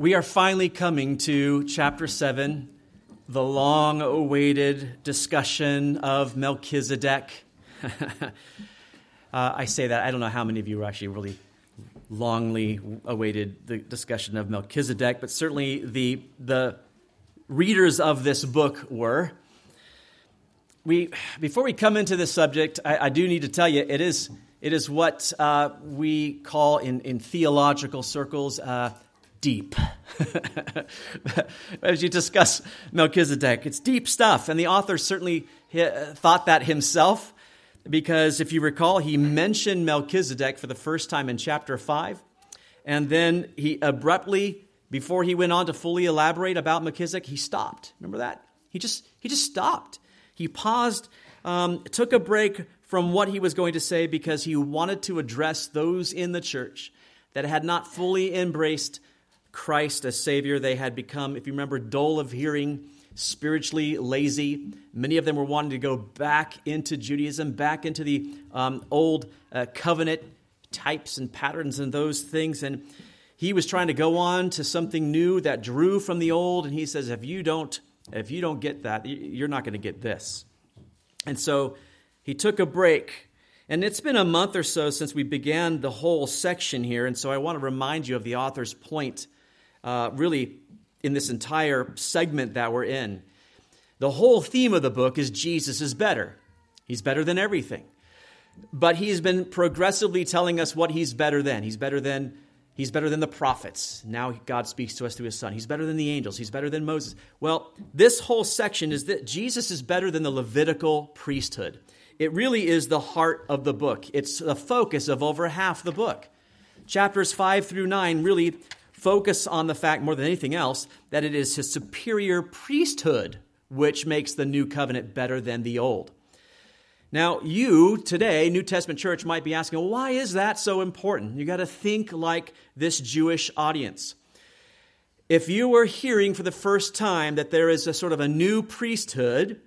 We are finally coming to chapter 7, the long awaited discussion of Melchizedek. uh, I say that, I don't know how many of you are actually really longly awaited the discussion of Melchizedek, but certainly the, the readers of this book were. We, before we come into this subject, I, I do need to tell you it is, it is what uh, we call in, in theological circles uh, deep. As you discuss Melchizedek, it's deep stuff. And the author certainly thought that himself, because if you recall, he mentioned Melchizedek for the first time in chapter 5. And then he abruptly, before he went on to fully elaborate about Melchizedek, he stopped. Remember that? He just, he just stopped. He paused, um, took a break from what he was going to say because he wanted to address those in the church that had not fully embraced Christ as Savior. They had become, if you remember, dull of hearing, spiritually lazy. Many of them were wanting to go back into Judaism, back into the um, old uh, covenant types and patterns and those things. And he was trying to go on to something new that drew from the old. And he says, if you don't, if you don't get that, you're not going to get this. And so he took a break. And it's been a month or so since we began the whole section here. And so I want to remind you of the author's point uh, really in this entire segment that we're in. The whole theme of the book is Jesus is better. He's better than everything. But he's been progressively telling us what he's better than. He's better than He's better than the prophets. Now God speaks to us through his son. He's better than the angels. He's better than Moses. Well, this whole section is that Jesus is better than the Levitical priesthood. It really is the heart of the book. It's the focus of over half the book. Chapters 5 through 9 really focus on the fact, more than anything else, that it is his superior priesthood which makes the new covenant better than the old. Now, you today, New Testament church, might be asking, well, why is that so important? You got to think like this Jewish audience. If you were hearing for the first time that there is a sort of a new priesthood,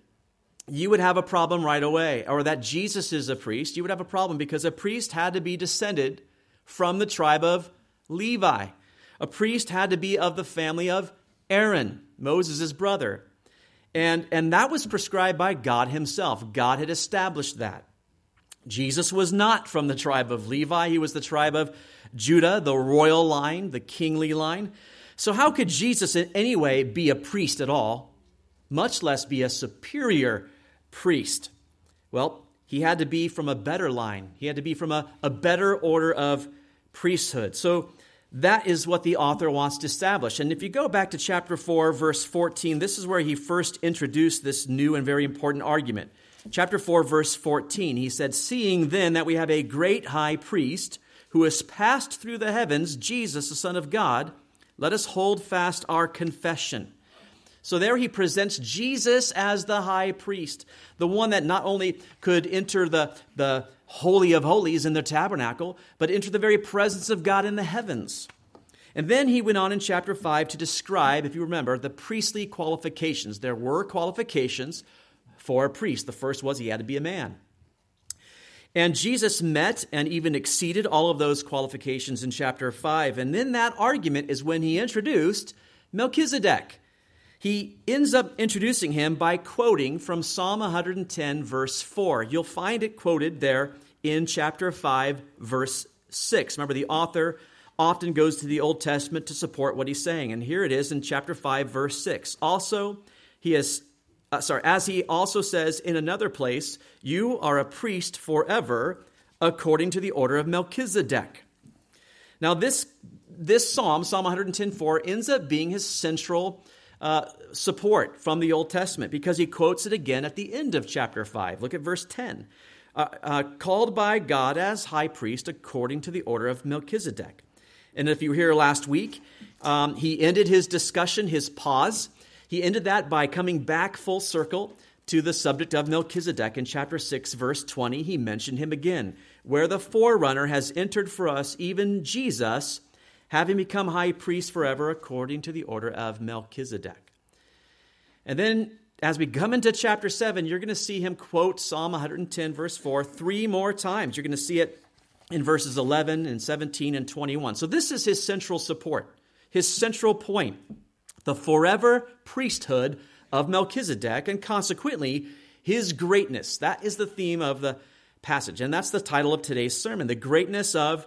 you would have a problem right away. Or that Jesus is a priest, you would have a problem because a priest had to be descended from the tribe of Levi. A priest had to be of the family of Aaron, Moses' brother. And, and that was prescribed by God Himself. God had established that. Jesus was not from the tribe of Levi, he was the tribe of Judah, the royal line, the kingly line. So, how could Jesus in any way be a priest at all, much less be a superior priest? Well, he had to be from a better line, he had to be from a, a better order of priesthood. So, that is what the author wants to establish. And if you go back to chapter 4, verse 14, this is where he first introduced this new and very important argument. Chapter 4, verse 14, he said, Seeing then that we have a great high priest who has passed through the heavens, Jesus, the Son of God, let us hold fast our confession. So there he presents Jesus as the high priest, the one that not only could enter the, the Holy of Holies in the tabernacle, but enter the very presence of God in the heavens. And then he went on in chapter 5 to describe, if you remember, the priestly qualifications. There were qualifications for a priest. The first was he had to be a man. And Jesus met and even exceeded all of those qualifications in chapter 5. And then that argument is when he introduced Melchizedek. He ends up introducing him by quoting from Psalm 110, verse 4. You'll find it quoted there in chapter 5, verse 6. Remember, the author often goes to the Old Testament to support what he's saying. And here it is in chapter 5, verse 6. Also, he has, uh, sorry, as he also says in another place, you are a priest forever according to the order of Melchizedek. Now, this, this psalm, Psalm 110.4, ends up being his central uh, support from the Old Testament because he quotes it again at the end of chapter 5. Look at verse 10 uh, uh, called by God as high priest according to the order of Melchizedek. And if you were here last week, um, he ended his discussion, his pause. He ended that by coming back full circle to the subject of Melchizedek in chapter 6, verse 20. He mentioned him again, where the forerunner has entered for us, even Jesus, having become high priest forever according to the order of Melchizedek. And then as we come into chapter 7, you're going to see him quote Psalm 110, verse 4, three more times. You're going to see it in verses 11 and 17 and 21. So, this is his central support, his central point the forever priesthood of Melchizedek, and consequently, his greatness. That is the theme of the passage, and that's the title of today's sermon the greatness of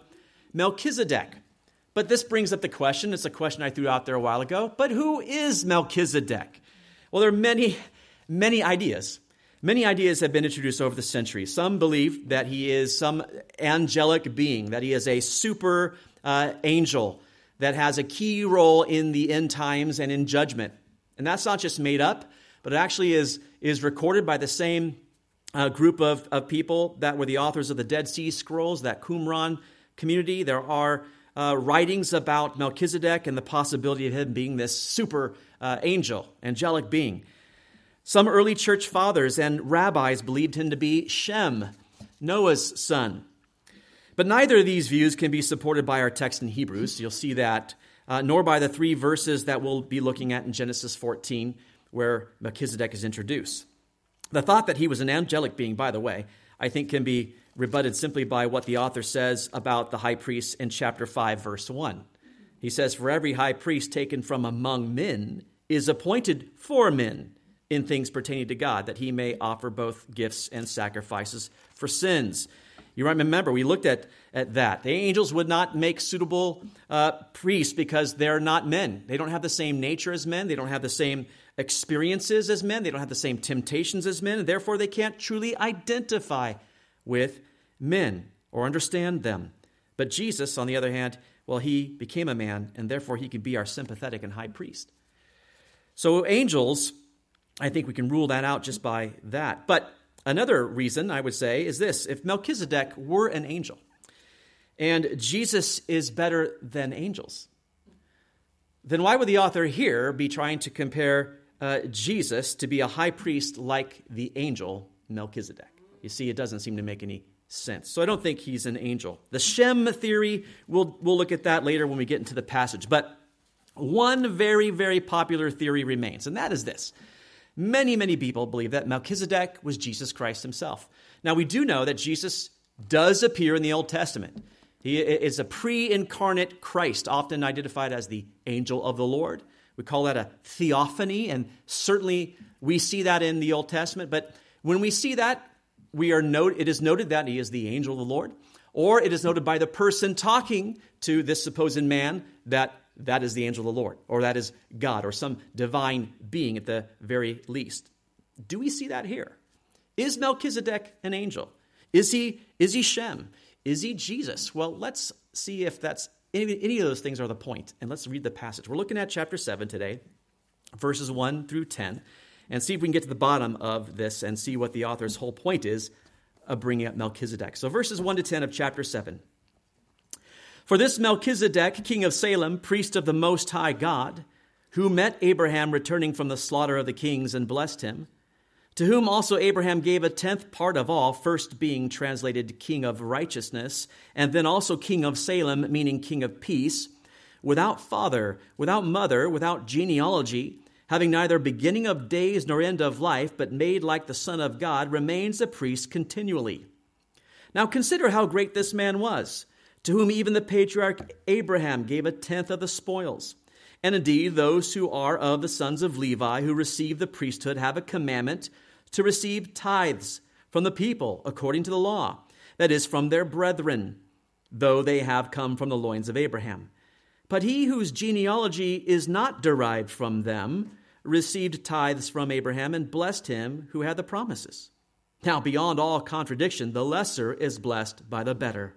Melchizedek. But this brings up the question it's a question I threw out there a while ago but who is Melchizedek? Well, there are many, many ideas. Many ideas have been introduced over the centuries. Some believe that he is some angelic being, that he is a super uh, angel that has a key role in the end times and in judgment. And that's not just made up, but it actually is, is recorded by the same uh, group of, of people that were the authors of the Dead Sea Scrolls, that Qumran community. There are uh, writings about Melchizedek and the possibility of him being this super uh, angel, angelic being. Some early church fathers and rabbis believed him to be Shem, Noah's son. But neither of these views can be supported by our text in Hebrews. You'll see that, uh, nor by the three verses that we'll be looking at in Genesis 14, where Melchizedek is introduced. The thought that he was an angelic being, by the way, I think can be rebutted simply by what the author says about the high priest in chapter 5, verse 1. He says, For every high priest taken from among men is appointed for men in things pertaining to God, that he may offer both gifts and sacrifices for sins. You might remember, we looked at, at that. The angels would not make suitable uh, priests because they're not men. They don't have the same nature as men, they don't have the same experiences as men, they don't have the same temptations as men, and therefore they can't truly identify with men or understand them. But Jesus, on the other hand, well, he became a man, and therefore he could be our sympathetic and high priest. So, angels, I think we can rule that out just by that. But Another reason I would say is this if Melchizedek were an angel, and Jesus is better than angels, then why would the author here be trying to compare uh, Jesus to be a high priest like the angel Melchizedek? You see, it doesn't seem to make any sense. So I don't think he's an angel. The Shem theory, we'll, we'll look at that later when we get into the passage. But one very, very popular theory remains, and that is this Many, many people believe that Melchizedek was Jesus Christ himself. Now, we do know that Jesus does appear in the Old Testament. He is a pre incarnate Christ, often identified as the angel of the Lord. We call that a theophany, and certainly we see that in the Old Testament. But when we see that, we are note, it is noted that he is the angel of the Lord, or it is noted by the person talking to this supposed man that that is the angel of the Lord, or that is God, or some divine being at the very least. Do we see that here? Is Melchizedek an angel? Is he, is he Shem? Is he Jesus? Well, let's see if that's any, any of those things are the point. And let's read the passage. We're looking at chapter 7 today, verses 1 through 10, and see if we can get to the bottom of this and see what the author's whole point is of bringing up Melchizedek. So, verses 1 to 10 of chapter 7. For this Melchizedek, king of Salem, priest of the Most High God, who met Abraham returning from the slaughter of the kings and blessed him, to whom also Abraham gave a tenth part of all, first being translated king of righteousness, and then also king of Salem, meaning king of peace, without father, without mother, without genealogy, having neither beginning of days nor end of life, but made like the Son of God, remains a priest continually. Now consider how great this man was to whom even the patriarch Abraham gave a tenth of the spoils. And indeed, those who are of the sons of Levi who receive the priesthood have a commandment to receive tithes from the people according to the law, that is, from their brethren, though they have come from the loins of Abraham. But he whose genealogy is not derived from them received tithes from Abraham and blessed him who had the promises. Now, beyond all contradiction, the lesser is blessed by the better.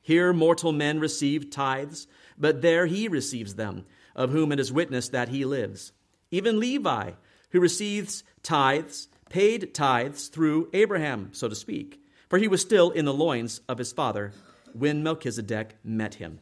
Here mortal men receive tithes, but there he receives them, of whom it is witnessed that he lives. Even Levi, who receives tithes, paid tithes through Abraham, so to speak, for he was still in the loins of his father when Melchizedek met him.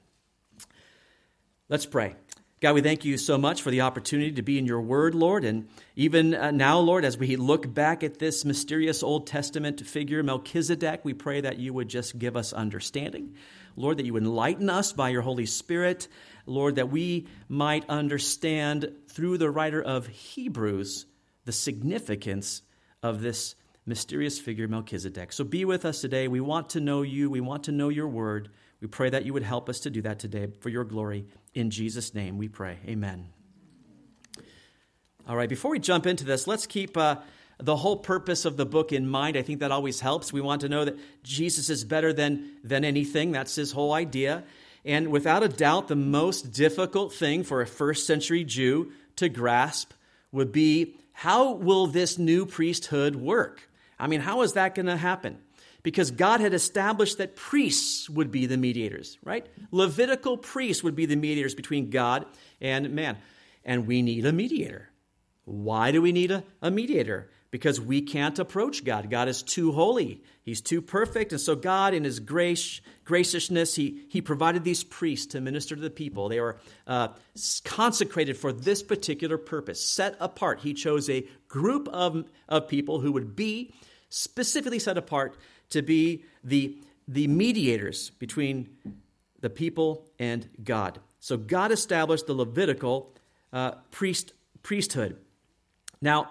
Let's pray. God, we thank you so much for the opportunity to be in your word, Lord. And even uh, now, Lord, as we look back at this mysterious Old Testament figure, Melchizedek, we pray that you would just give us understanding. Lord, that you enlighten us by your Holy Spirit. Lord, that we might understand through the writer of Hebrews the significance of this mysterious figure, Melchizedek. So be with us today. We want to know you, we want to know your word. We pray that you would help us to do that today for your glory. In Jesus' name we pray. Amen. All right, before we jump into this, let's keep uh, the whole purpose of the book in mind. I think that always helps. We want to know that Jesus is better than, than anything. That's his whole idea. And without a doubt, the most difficult thing for a first century Jew to grasp would be how will this new priesthood work? I mean, how is that going to happen? Because God had established that priests would be the mediators, right? Levitical priests would be the mediators between God and man. And we need a mediator. Why do we need a, a mediator? because we can't approach God. God is too holy, He's too perfect. And so, God, in His grace, graciousness, He, he provided these priests to minister to the people. They were uh, consecrated for this particular purpose, set apart. He chose a group of, of people who would be specifically set apart to be the, the mediators between the people and God. So, God established the Levitical uh, priest, priesthood. Now,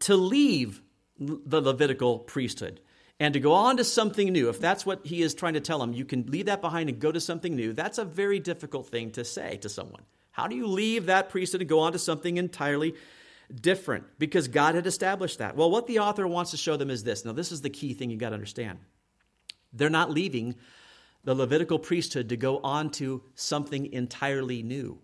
to leave the Levitical priesthood and to go on to something new, if that's what he is trying to tell him, you can leave that behind and go to something new. That's a very difficult thing to say to someone. How do you leave that priesthood and go on to something entirely different? Because God had established that. Well, what the author wants to show them is this. Now, this is the key thing you got to understand. They're not leaving the Levitical priesthood to go on to something entirely new.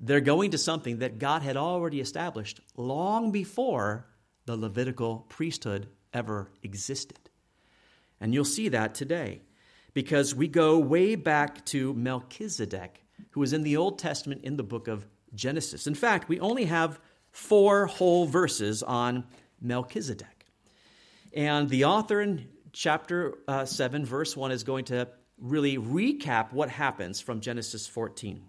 They're going to something that God had already established long before the Levitical priesthood ever existed. And you'll see that today because we go way back to Melchizedek, who was in the Old Testament in the book of Genesis. In fact, we only have four whole verses on Melchizedek. And the author in chapter uh, 7, verse 1, is going to really recap what happens from Genesis 14.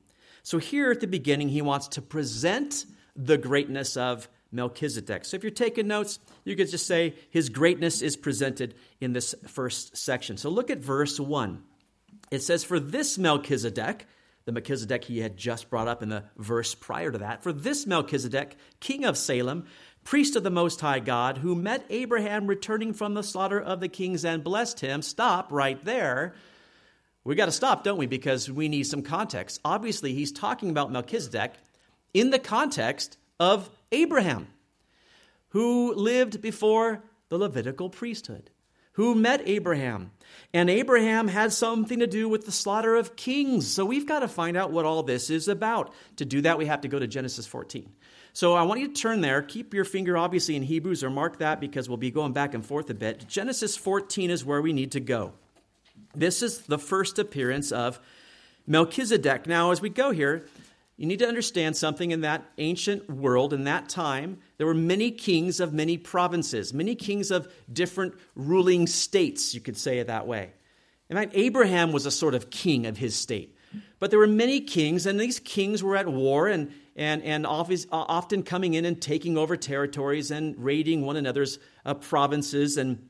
So, here at the beginning, he wants to present the greatness of Melchizedek. So, if you're taking notes, you could just say his greatness is presented in this first section. So, look at verse 1. It says, For this Melchizedek, the Melchizedek he had just brought up in the verse prior to that, for this Melchizedek, king of Salem, priest of the Most High God, who met Abraham returning from the slaughter of the kings and blessed him, stop right there we got to stop, don't we? Because we need some context. Obviously, he's talking about Melchizedek in the context of Abraham, who lived before the Levitical priesthood, who met Abraham. And Abraham had something to do with the slaughter of kings. So we've got to find out what all this is about. To do that, we have to go to Genesis 14. So I want you to turn there. Keep your finger obviously in Hebrews or mark that because we'll be going back and forth a bit. Genesis 14 is where we need to go. This is the first appearance of Melchizedek. Now, as we go here, you need to understand something in that ancient world, in that time, there were many kings of many provinces, many kings of different ruling states, you could say it that way. In fact, Abraham was a sort of king of his state. But there were many kings, and these kings were at war and, and, and often coming in and taking over territories and raiding one another's uh, provinces and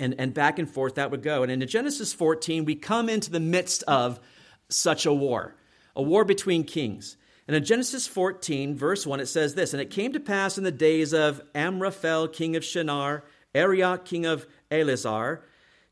and, and back and forth that would go. And in Genesis 14, we come into the midst of such a war, a war between kings. And in Genesis 14, verse 1, it says this And it came to pass in the days of Amraphel, king of Shinar, Arioch, king of Ellasar,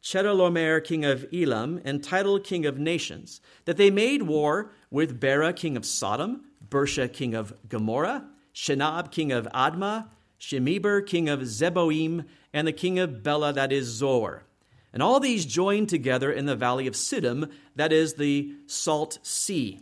Chedorlaomer, king of Elam, and Tidal, king of nations, that they made war with Bera, king of Sodom, Birsha, king of Gomorrah, Shinab, king of Admah, Shemeber, king of Zeboim, and the king of Bela, that is Zoar. And all these joined together in the valley of Siddim, that is the Salt Sea.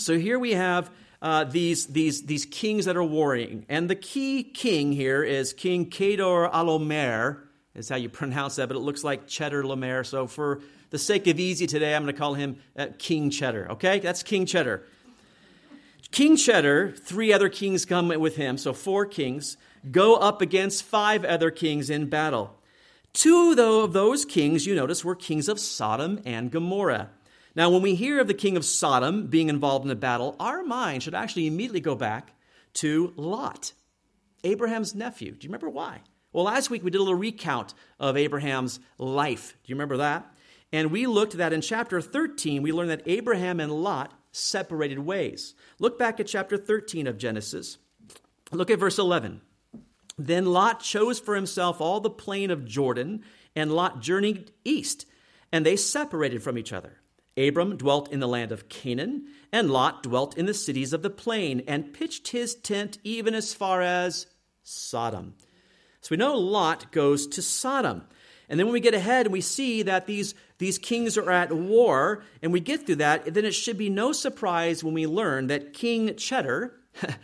So here we have uh, these, these, these kings that are warring. And the key king here is King Kedor Alomer, is how you pronounce that, but it looks like Cheddar Lomer. So for the sake of easy today, I'm going to call him uh, King Cheddar. Okay? That's King Cheddar. King Cheddar, three other kings come with him, so four kings go up against five other kings in battle. Two though, of those kings, you notice, were kings of Sodom and Gomorrah. Now, when we hear of the king of Sodom being involved in a battle, our mind should actually immediately go back to Lot, Abraham's nephew. Do you remember why? Well, last week we did a little recount of Abraham's life. Do you remember that? And we looked at that in chapter 13. We learned that Abraham and Lot separated ways. Look back at chapter 13 of Genesis. Look at verse 11. Then Lot chose for himself all the plain of Jordan, and Lot journeyed east and they separated from each other. Abram dwelt in the land of Canaan, and Lot dwelt in the cities of the plain, and pitched his tent even as far as Sodom. So we know Lot goes to Sodom. And then when we get ahead and we see that these, these kings are at war, and we get through that, then it should be no surprise when we learn that King Cheddar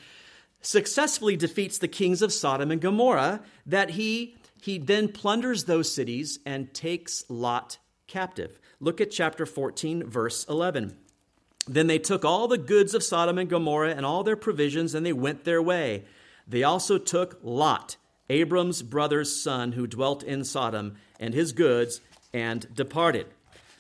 successfully defeats the kings of Sodom and Gomorrah, that he, he then plunders those cities and takes Lot captive. Look at chapter 14, verse 11. Then they took all the goods of Sodom and Gomorrah and all their provisions, and they went their way. They also took Lot, Abram's brother's son, who dwelt in Sodom, and his goods, and departed.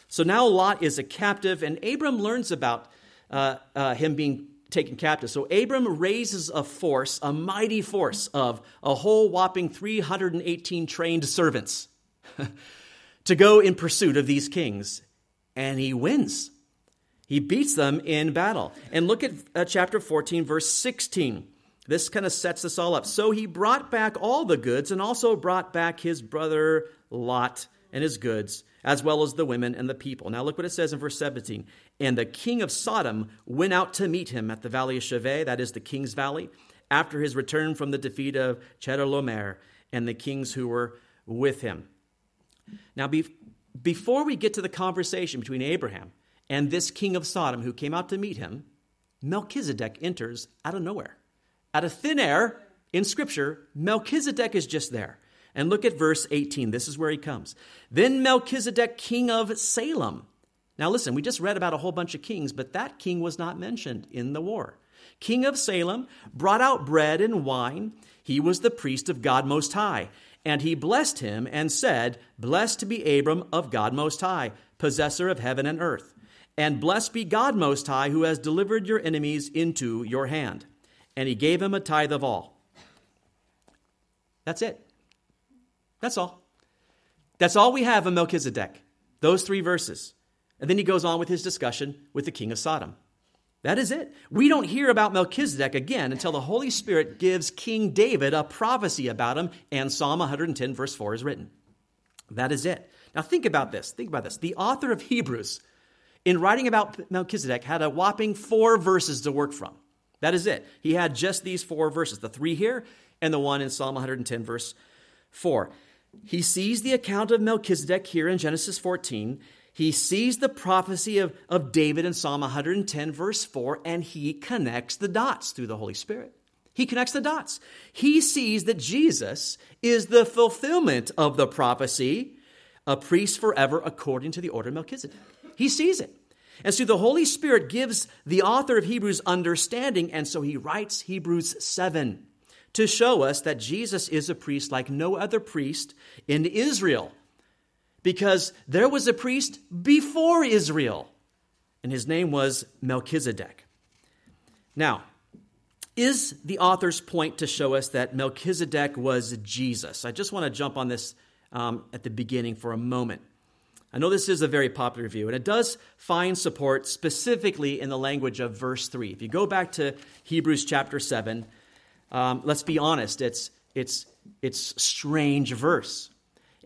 So now Lot is a captive, and Abram learns about uh, uh, him being taken captive. So Abram raises a force, a mighty force of a whole whopping 318 trained servants to go in pursuit of these kings, and he wins. He beats them in battle. And look at uh, chapter 14, verse 16. This kind of sets this all up. So he brought back all the goods and also brought back his brother Lot and his goods, as well as the women and the people. Now look what it says in verse 17. And the king of Sodom went out to meet him at the valley of Shaveh, that is the king's valley, after his return from the defeat of Chedorlaomer and the kings who were with him. Now, be, before we get to the conversation between Abraham and this king of Sodom who came out to meet him, Melchizedek enters out of nowhere. Out of thin air, in Scripture, Melchizedek is just there. And look at verse 18. This is where he comes. Then Melchizedek, king of Salem. Now, listen, we just read about a whole bunch of kings, but that king was not mentioned in the war. King of Salem brought out bread and wine. He was the priest of God Most High. And he blessed him and said, Blessed be Abram of God Most High, possessor of heaven and earth. And blessed be God Most High, who has delivered your enemies into your hand. And he gave him a tithe of all. That's it. That's all. That's all we have of Melchizedek, those three verses. And then he goes on with his discussion with the king of Sodom. That is it. We don't hear about Melchizedek again until the Holy Spirit gives King David a prophecy about him, and Psalm 110, verse 4 is written. That is it. Now, think about this. Think about this. The author of Hebrews, in writing about Melchizedek, had a whopping four verses to work from. That is it. He had just these four verses the three here and the one in Psalm 110, verse 4. He sees the account of Melchizedek here in Genesis 14, he sees the prophecy of, of David in Psalm 110, verse 4, and he connects the dots through the Holy Spirit. He connects the dots. He sees that Jesus is the fulfillment of the prophecy, a priest forever according to the order of Melchizedek. He sees it. And so the Holy Spirit gives the author of Hebrews understanding, and so he writes Hebrews 7 to show us that Jesus is a priest like no other priest in Israel because there was a priest before Israel, and his name was Melchizedek. Now, is the author's point to show us that Melchizedek was Jesus? I just want to jump on this um, at the beginning for a moment. I know this is a very popular view, and it does find support specifically in the language of verse 3. If you go back to Hebrews chapter 7, um, let's be honest, it's, it's, it's strange verse.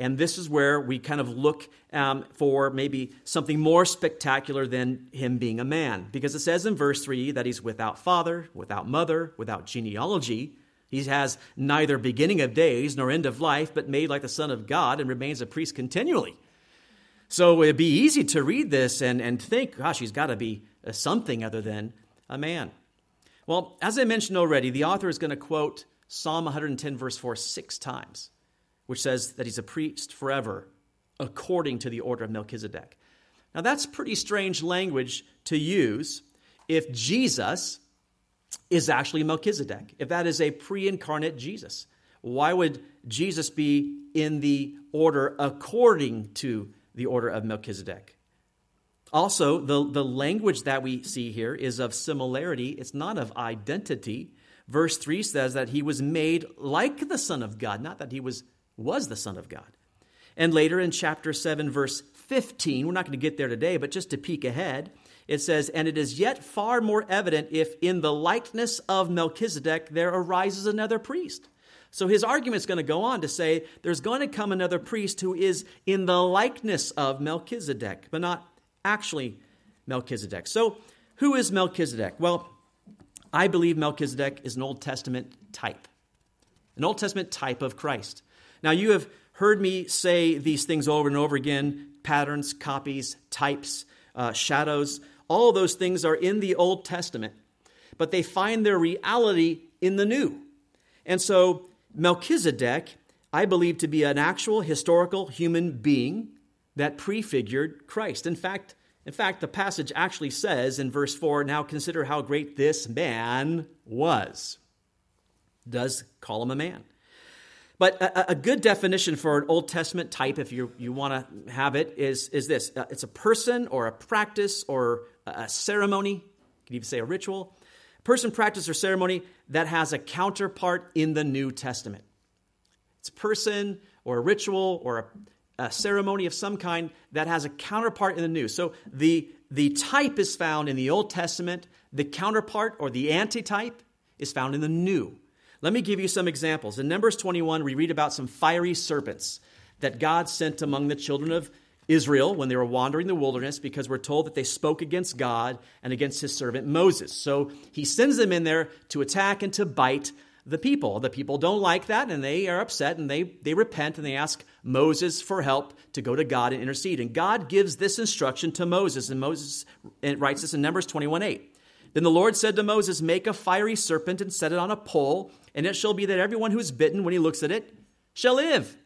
And this is where we kind of look um, for maybe something more spectacular than him being a man. Because it says in verse 3 that he's without father, without mother, without genealogy. He has neither beginning of days nor end of life, but made like the Son of God and remains a priest continually. So it'd be easy to read this and, and think, gosh, he's got to be something other than a man. Well, as I mentioned already, the author is going to quote Psalm 110, verse 4, six times which says that he's a priest forever according to the order of Melchizedek. Now, that's pretty strange language to use if Jesus is actually Melchizedek, if that is a pre incarnate Jesus. Why would Jesus be in the order according to the order of Melchizedek? Also, the, the language that we see here is of similarity, it's not of identity. Verse 3 says that he was made like the Son of God, not that he was was the Son of God. And later in chapter 7, verse 15, we're not going to get there today, but just to peek ahead, it says, And it is yet far more evident if in the likeness of Melchizedek there arises another priest. So his argument is going to go on to say there's going to come another priest who is in the likeness of Melchizedek, but not actually Melchizedek. So who is Melchizedek? Well, I believe Melchizedek is an Old Testament type, an Old Testament type of Christ. Now, you have heard me say these things over and over again patterns, copies, types, uh, shadows. All those things are in the Old Testament, but they find their reality in the New. And so, Melchizedek, I believe to be an actual historical human being that prefigured Christ. In fact, in fact, the passage actually says in verse 4 now consider how great this man was. Does call him a man. But a, a, good definition for an Old Testament type, if you, you want to have it, is, is this uh, it's a person or a practice or a ceremony. You can even say a ritual. Person, practice, or ceremony that has a counterpart in the New Testament. It's a person or a ritual or a a ceremony of some kind that has a counterpart in the New. So the, the type is found in the Old Testament, the counterpart or the antitype is found in the New. Let me give you some examples. In Numbers 21, we read about some fiery serpents that God sent among the children of Israel when they were wandering the wilderness because we're told that they spoke against God and against his servant Moses. So he sends them in there to attack and to bite the people. The people don't like that and they are upset and they, they repent and they ask Moses for help to go to God and intercede. And God gives this instruction to Moses, and Moses writes this in Numbers 21 8. Then the Lord said to Moses, Make a fiery serpent and set it on a pole, and it shall be that everyone who is bitten, when he looks at it, shall live.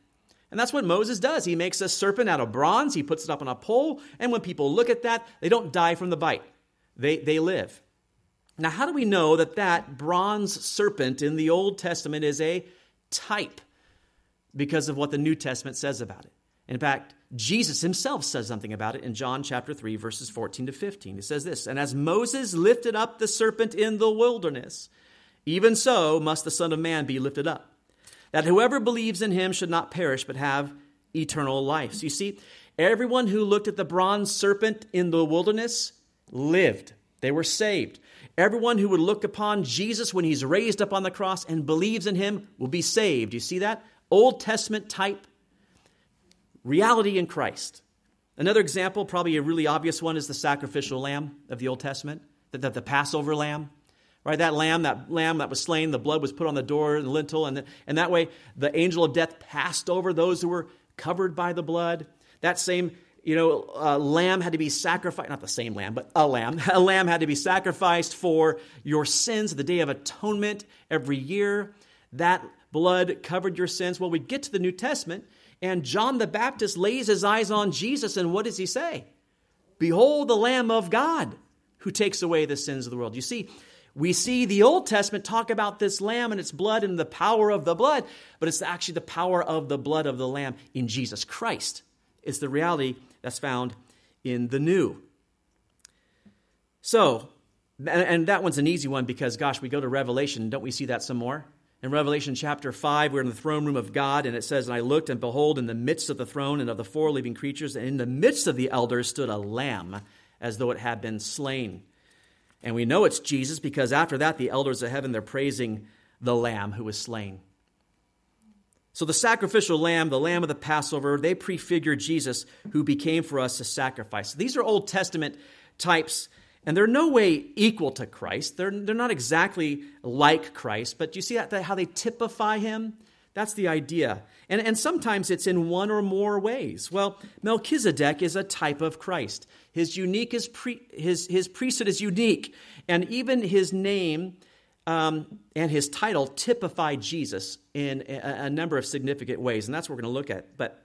And that's what Moses does. He makes a serpent out of bronze, he puts it up on a pole, and when people look at that, they don't die from the bite, they, they live. Now, how do we know that that bronze serpent in the Old Testament is a type? Because of what the New Testament says about it. In fact, Jesus himself says something about it in John chapter 3, verses 14 to 15. He says this And as Moses lifted up the serpent in the wilderness, even so must the Son of Man be lifted up, that whoever believes in him should not perish, but have eternal life. So you see, everyone who looked at the bronze serpent in the wilderness lived, they were saved. Everyone who would look upon Jesus when he's raised up on the cross and believes in him will be saved. You see that? Old Testament type reality in Christ. Another example, probably a really obvious one, is the sacrificial lamb of the Old Testament, the, the, the Passover lamb. Right, that lamb, that lamb that was slain, the blood was put on the door and the lintel, and, the, and that way the angel of death passed over those who were covered by the blood. That same you know, a lamb had to be sacrificed, not the same lamb, but a lamb. A lamb had to be sacrificed for your sins, the day of atonement every year. That blood covered your sins. Well, we get to the New Testament, and John the Baptist lays his eyes on Jesus, and what does he say? Behold the Lamb of God who takes away the sins of the world. You see, we see the Old Testament talk about this lamb and its blood and the power of the blood, but it's actually the power of the blood of the lamb in Jesus Christ. It's the reality that's found in the new. So, and that one's an easy one because, gosh, we go to Revelation. Don't we see that some more? In Revelation chapter 5, we're in the throne room of God, and it says, And I looked, and behold, in the midst of the throne and of the four living creatures, and in the midst of the elders stood a lamb, as though it had been slain. And we know it's Jesus because after that, the elders of heaven, they're praising the lamb who was slain. So the sacrificial lamb, the lamb of the Passover, they prefigure Jesus who became for us a sacrifice. These are Old Testament types, and they're no way equal to Christ. They're, they're not exactly like Christ, but do you see that, how they typify him? That's the idea. And, and sometimes it's in one or more ways. Well, Melchizedek is a type of Christ. His, unique is pre, his, his priesthood is unique, and even his name um, and his title typify Jesus in a, a number of significant ways, and that's what we're going to look at. But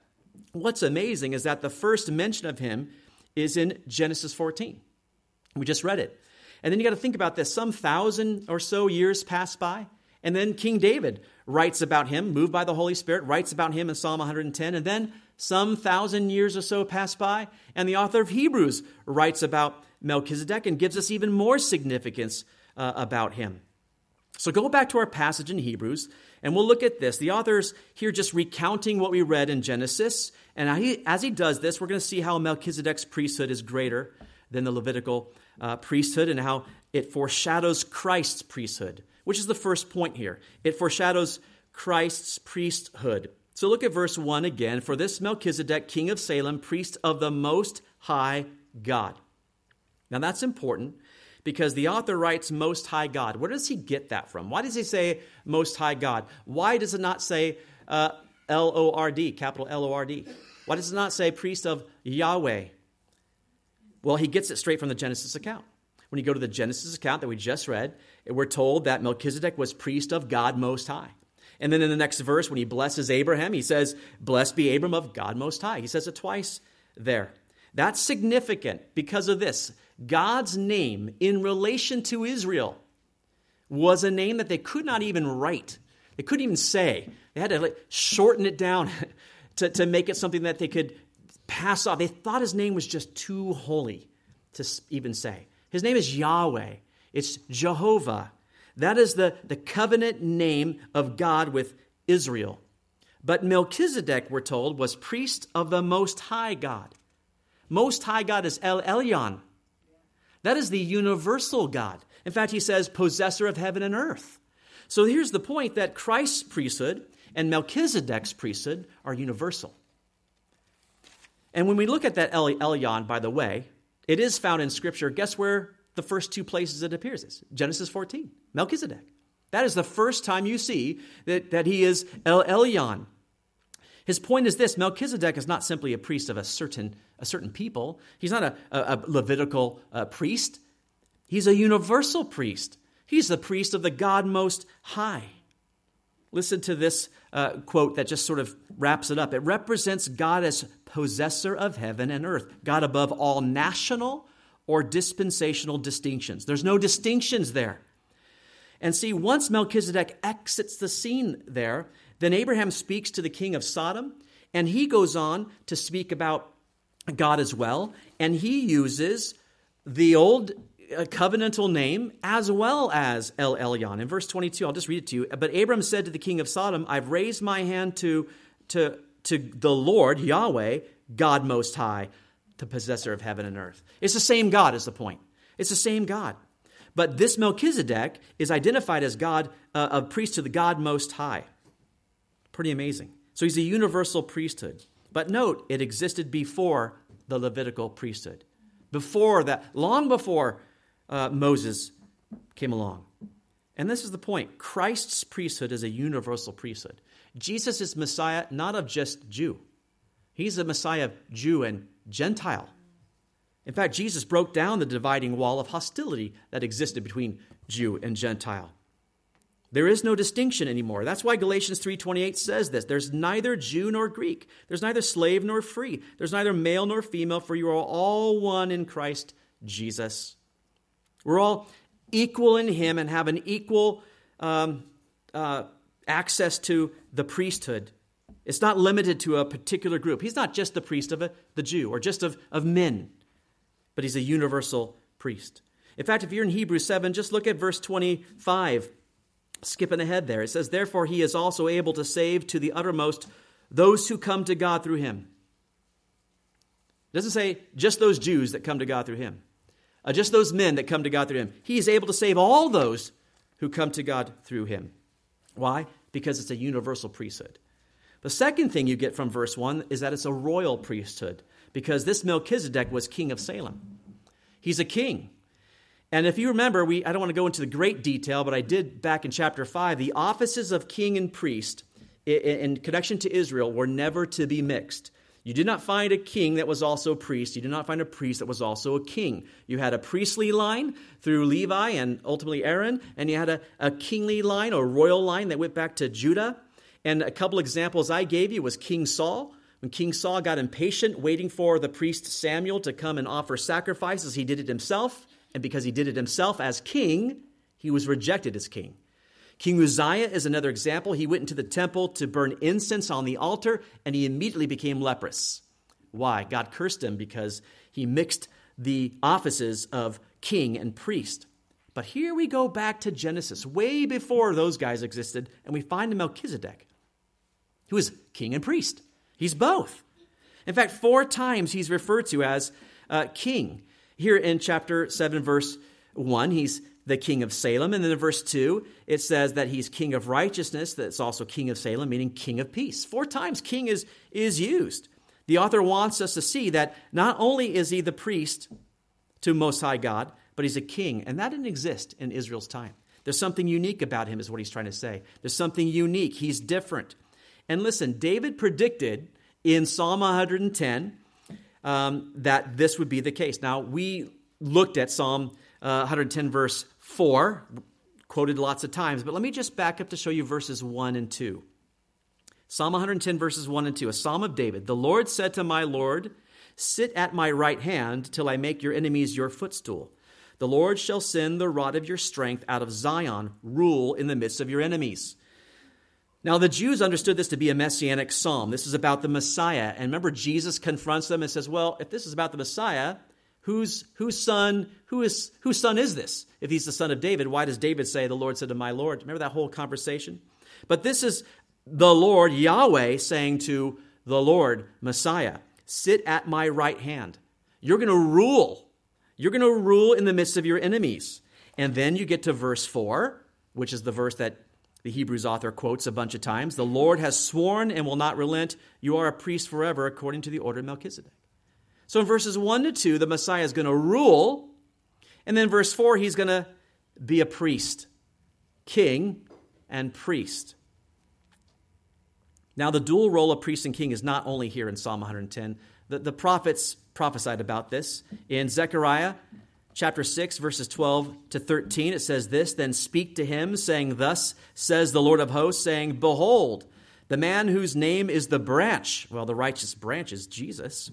what's amazing is that the first mention of him is in Genesis 14. We just read it. And then you got to think about this. Some thousand or so years pass by, and then King David writes about him, moved by the Holy Spirit, writes about him in Psalm 110. And then some thousand years or so pass by, and the author of Hebrews writes about Melchizedek and gives us even more significance uh, about him. So go back to our passage in Hebrews, and we'll look at this. The author's here just recounting what we read in Genesis. And as he does this, we're going to see how Melchizedek's priesthood is greater than the Levitical uh, priesthood and how it foreshadows Christ's priesthood, which is the first point here. It foreshadows Christ's priesthood. So look at verse 1 again. For this Melchizedek, king of Salem, priest of the Most High God. Now that's important because the author writes Most High God. Where does he get that from? Why does he say Most High God? Why does it not say uh, L O R D, capital L O R D? Why does it not say priest of Yahweh? Well, he gets it straight from the Genesis account. When you go to the Genesis account that we just read, we're told that Melchizedek was priest of God Most High. And then in the next verse, when he blesses Abraham, he says, Blessed be Abram of God Most High. He says it twice there. That's significant because of this. God's name in relation to Israel was a name that they could not even write. They couldn't even say. They had to like shorten it down to, to make it something that they could pass off. They thought his name was just too holy to even say. His name is Yahweh, it's Jehovah. That is the, the covenant name of God with Israel. But Melchizedek, we're told, was priest of the Most High God. Most High God is El Elyon. That is the universal God. In fact, he says, possessor of heaven and earth. So here's the point that Christ's priesthood and Melchizedek's priesthood are universal. And when we look at that El Elyon, by the way, it is found in Scripture. Guess where the first two places it appears is? Genesis 14, Melchizedek. That is the first time you see that, that he is El Elyon. His point is this Melchizedek is not simply a priest of a certain, a certain people, he's not a, a, a Levitical uh, priest, he's a universal priest. He's the priest of the God Most High. Listen to this uh, quote that just sort of wraps it up. It represents God as possessor of heaven and earth, God above all national or dispensational distinctions. There's no distinctions there. And see, once Melchizedek exits the scene there, then Abraham speaks to the king of Sodom, and he goes on to speak about God as well, and he uses the old uh, covenantal name as well as El Elyon. In verse 22, I'll just read it to you. But Abram said to the king of Sodom, I've raised my hand to, to, to the Lord, Yahweh, God Most High, the possessor of heaven and earth. It's the same God, is the point. It's the same God. But this Melchizedek is identified as God, uh, a priest to the God Most High. Pretty amazing. So he's a universal priesthood. But note, it existed before the Levitical priesthood. Before that, long before uh, Moses came along. And this is the point Christ's priesthood is a universal priesthood. Jesus is Messiah not of just Jew, he's a Messiah of Jew and Gentile. In fact, Jesus broke down the dividing wall of hostility that existed between Jew and Gentile. There is no distinction anymore. That's why Galatians 3:28 says this. There's neither Jew nor Greek. There's neither slave nor free. There's neither male nor female, for you are all one in Christ Jesus. We're all equal in him and have an equal um, uh, access to the priesthood. It's not limited to a particular group. He's not just the priest of a, the Jew or just of, of men, but he's a universal priest. In fact, if you're in Hebrews 7, just look at verse 25 Skipping ahead there, it says, Therefore, he is also able to save to the uttermost those who come to God through him. It doesn't say just those Jews that come to God through him, uh, just those men that come to God through him. He is able to save all those who come to God through him. Why? Because it's a universal priesthood. The second thing you get from verse 1 is that it's a royal priesthood, because this Melchizedek was king of Salem. He's a king. And if you remember, we, I don't want to go into the great detail, but I did back in chapter 5, the offices of king and priest in connection to Israel were never to be mixed. You did not find a king that was also a priest. You did not find a priest that was also a king. You had a priestly line through Levi and ultimately Aaron, and you had a, a kingly line or royal line that went back to Judah. And a couple examples I gave you was King Saul. When King Saul got impatient waiting for the priest Samuel to come and offer sacrifices, he did it himself and because he did it himself as king, he was rejected as king. King Uzziah is another example. He went into the temple to burn incense on the altar, and he immediately became leprous. Why? God cursed him because he mixed the offices of king and priest. But here we go back to Genesis, way before those guys existed, and we find Melchizedek, who is king and priest. He's both. In fact, four times he's referred to as uh, king. Here in chapter 7, verse 1, he's the king of Salem. And then in verse 2, it says that he's king of righteousness, that's also king of Salem, meaning king of peace. Four times king is, is used. The author wants us to see that not only is he the priest to Most High God, but he's a king. And that didn't exist in Israel's time. There's something unique about him, is what he's trying to say. There's something unique. He's different. And listen, David predicted in Psalm 110 um, that this would be the case. Now, we looked at Psalm uh, 110, verse 4, quoted lots of times, but let me just back up to show you verses 1 and 2. Psalm 110, verses 1 and 2, a psalm of David. The Lord said to my Lord, Sit at my right hand till I make your enemies your footstool. The Lord shall send the rod of your strength out of Zion, rule in the midst of your enemies. Now, the Jews understood this to be a messianic psalm. This is about the Messiah. And remember, Jesus confronts them and says, Well, if this is about the Messiah, whose, whose, son, who is, whose son is this? If he's the son of David, why does David say, The Lord said to my Lord? Remember that whole conversation? But this is the Lord, Yahweh, saying to the Lord, Messiah, Sit at my right hand. You're going to rule. You're going to rule in the midst of your enemies. And then you get to verse 4, which is the verse that the Hebrews author quotes a bunch of times The Lord has sworn and will not relent. You are a priest forever according to the order of Melchizedek. So in verses 1 to 2, the Messiah is going to rule. And then verse 4, he's going to be a priest, king and priest. Now, the dual role of priest and king is not only here in Psalm 110. The, the prophets prophesied about this. In Zechariah chapter 6, verses 12 to 13, it says this Then speak to him, saying, Thus says the Lord of hosts, saying, Behold, the man whose name is the branch, well, the righteous branch is Jesus.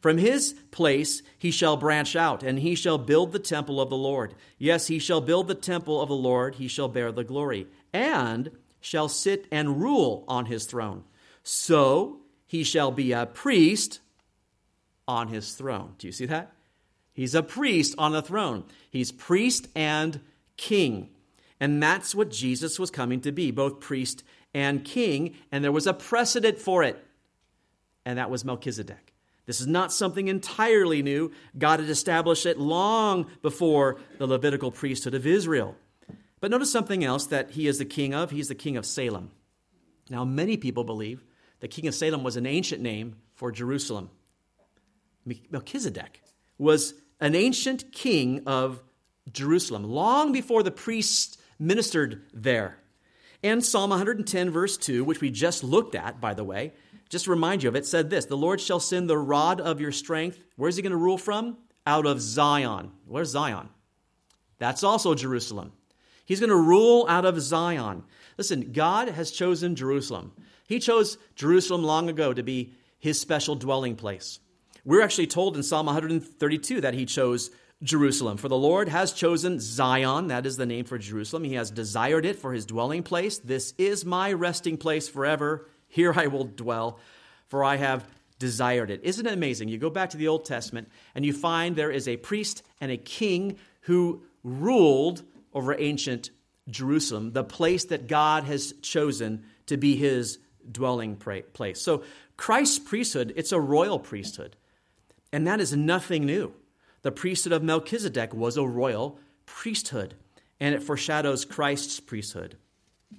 From his place he shall branch out, and he shall build the temple of the Lord. Yes, he shall build the temple of the Lord, he shall bear the glory, and shall sit and rule on his throne. So he shall be a priest on his throne. Do you see that? He's a priest on the throne. He's priest and king. And that's what Jesus was coming to be, both priest and king. And there was a precedent for it, and that was Melchizedek. This is not something entirely new. God had established it long before the Levitical priesthood of Israel. But notice something else that he is the king of. He's the king of Salem. Now, many people believe the king of Salem was an ancient name for Jerusalem. Melchizedek was an ancient king of Jerusalem, long before the priests ministered there. And Psalm 110, verse 2, which we just looked at, by the way, just to remind you of it, said this The Lord shall send the rod of your strength. Where's he going to rule from? Out of Zion. Where's Zion? That's also Jerusalem. He's going to rule out of Zion. Listen, God has chosen Jerusalem. He chose Jerusalem long ago to be his special dwelling place. We're actually told in Psalm 132 that he chose Jerusalem. For the Lord has chosen Zion, that is the name for Jerusalem. He has desired it for his dwelling place. This is my resting place forever. Here I will dwell, for I have desired it. Isn't it amazing? You go back to the Old Testament and you find there is a priest and a king who ruled over ancient Jerusalem, the place that God has chosen to be his dwelling place. So Christ's priesthood, it's a royal priesthood. And that is nothing new. The priesthood of Melchizedek was a royal priesthood, and it foreshadows Christ's priesthood.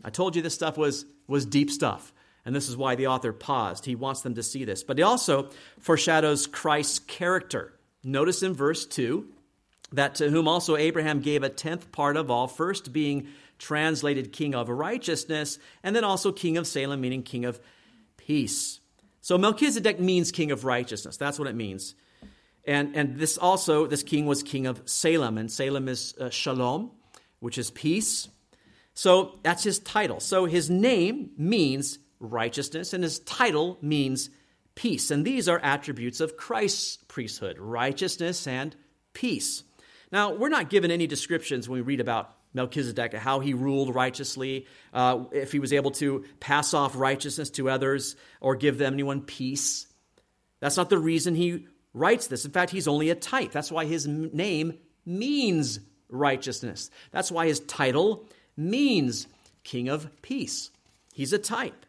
I told you this stuff was, was deep stuff, and this is why the author paused. He wants them to see this. But he also foreshadows Christ's character. Notice in verse 2 that to whom also Abraham gave a tenth part of all, first being translated king of righteousness, and then also king of Salem, meaning king of peace. So Melchizedek means king of righteousness. That's what it means. And, and this also, this king was king of Salem, and Salem is uh, shalom, which is peace. So that's his title. So his name means righteousness, and his title means peace. And these are attributes of Christ's priesthood righteousness and peace. Now, we're not given any descriptions when we read about Melchizedek, how he ruled righteously, uh, if he was able to pass off righteousness to others or give them anyone peace. That's not the reason he writes this. In fact, he's only a type. That's why his name means righteousness. That's why his title means King of Peace. He's a type.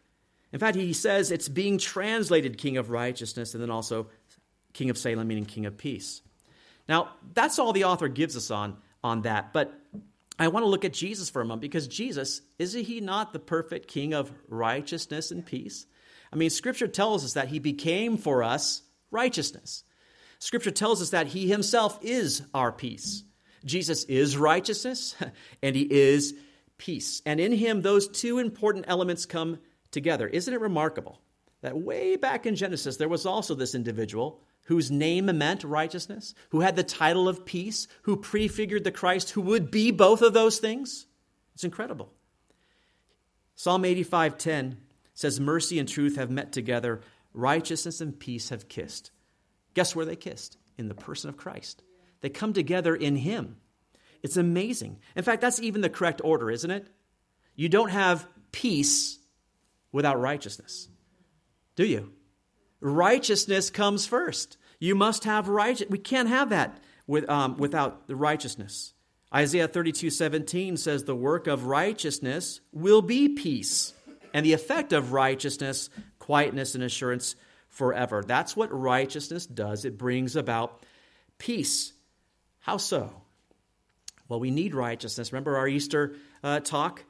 In fact, he says it's being translated King of Righteousness and then also King of Salem, meaning King of Peace. Now, that's all the author gives us on, on that. But I want to look at Jesus for a moment because Jesus, is he not the perfect king of righteousness and peace? I mean, scripture tells us that he became for us righteousness. Scripture tells us that he himself is our peace. Jesus is righteousness and he is peace. And in him, those two important elements come together. Isn't it remarkable that way back in Genesis, there was also this individual whose name meant righteousness, who had the title of peace, who prefigured the Christ who would be both of those things? It's incredible. Psalm 85:10 says mercy and truth have met together, righteousness and peace have kissed. Guess where they kissed? In the person of Christ. They come together in him. It's amazing. In fact, that's even the correct order, isn't it? You don't have peace without righteousness. Do you? Righteousness comes first. You must have right. We can't have that with, um, without the righteousness. Isaiah 32 17 says, The work of righteousness will be peace, and the effect of righteousness, quietness and assurance forever. That's what righteousness does. It brings about peace. How so? Well, we need righteousness. Remember our Easter uh, talk?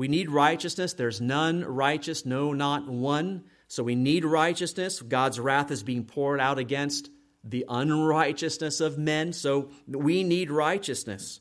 We need righteousness. There's none righteous, no, not one. So we need righteousness. God's wrath is being poured out against the unrighteousness of men. So we need righteousness.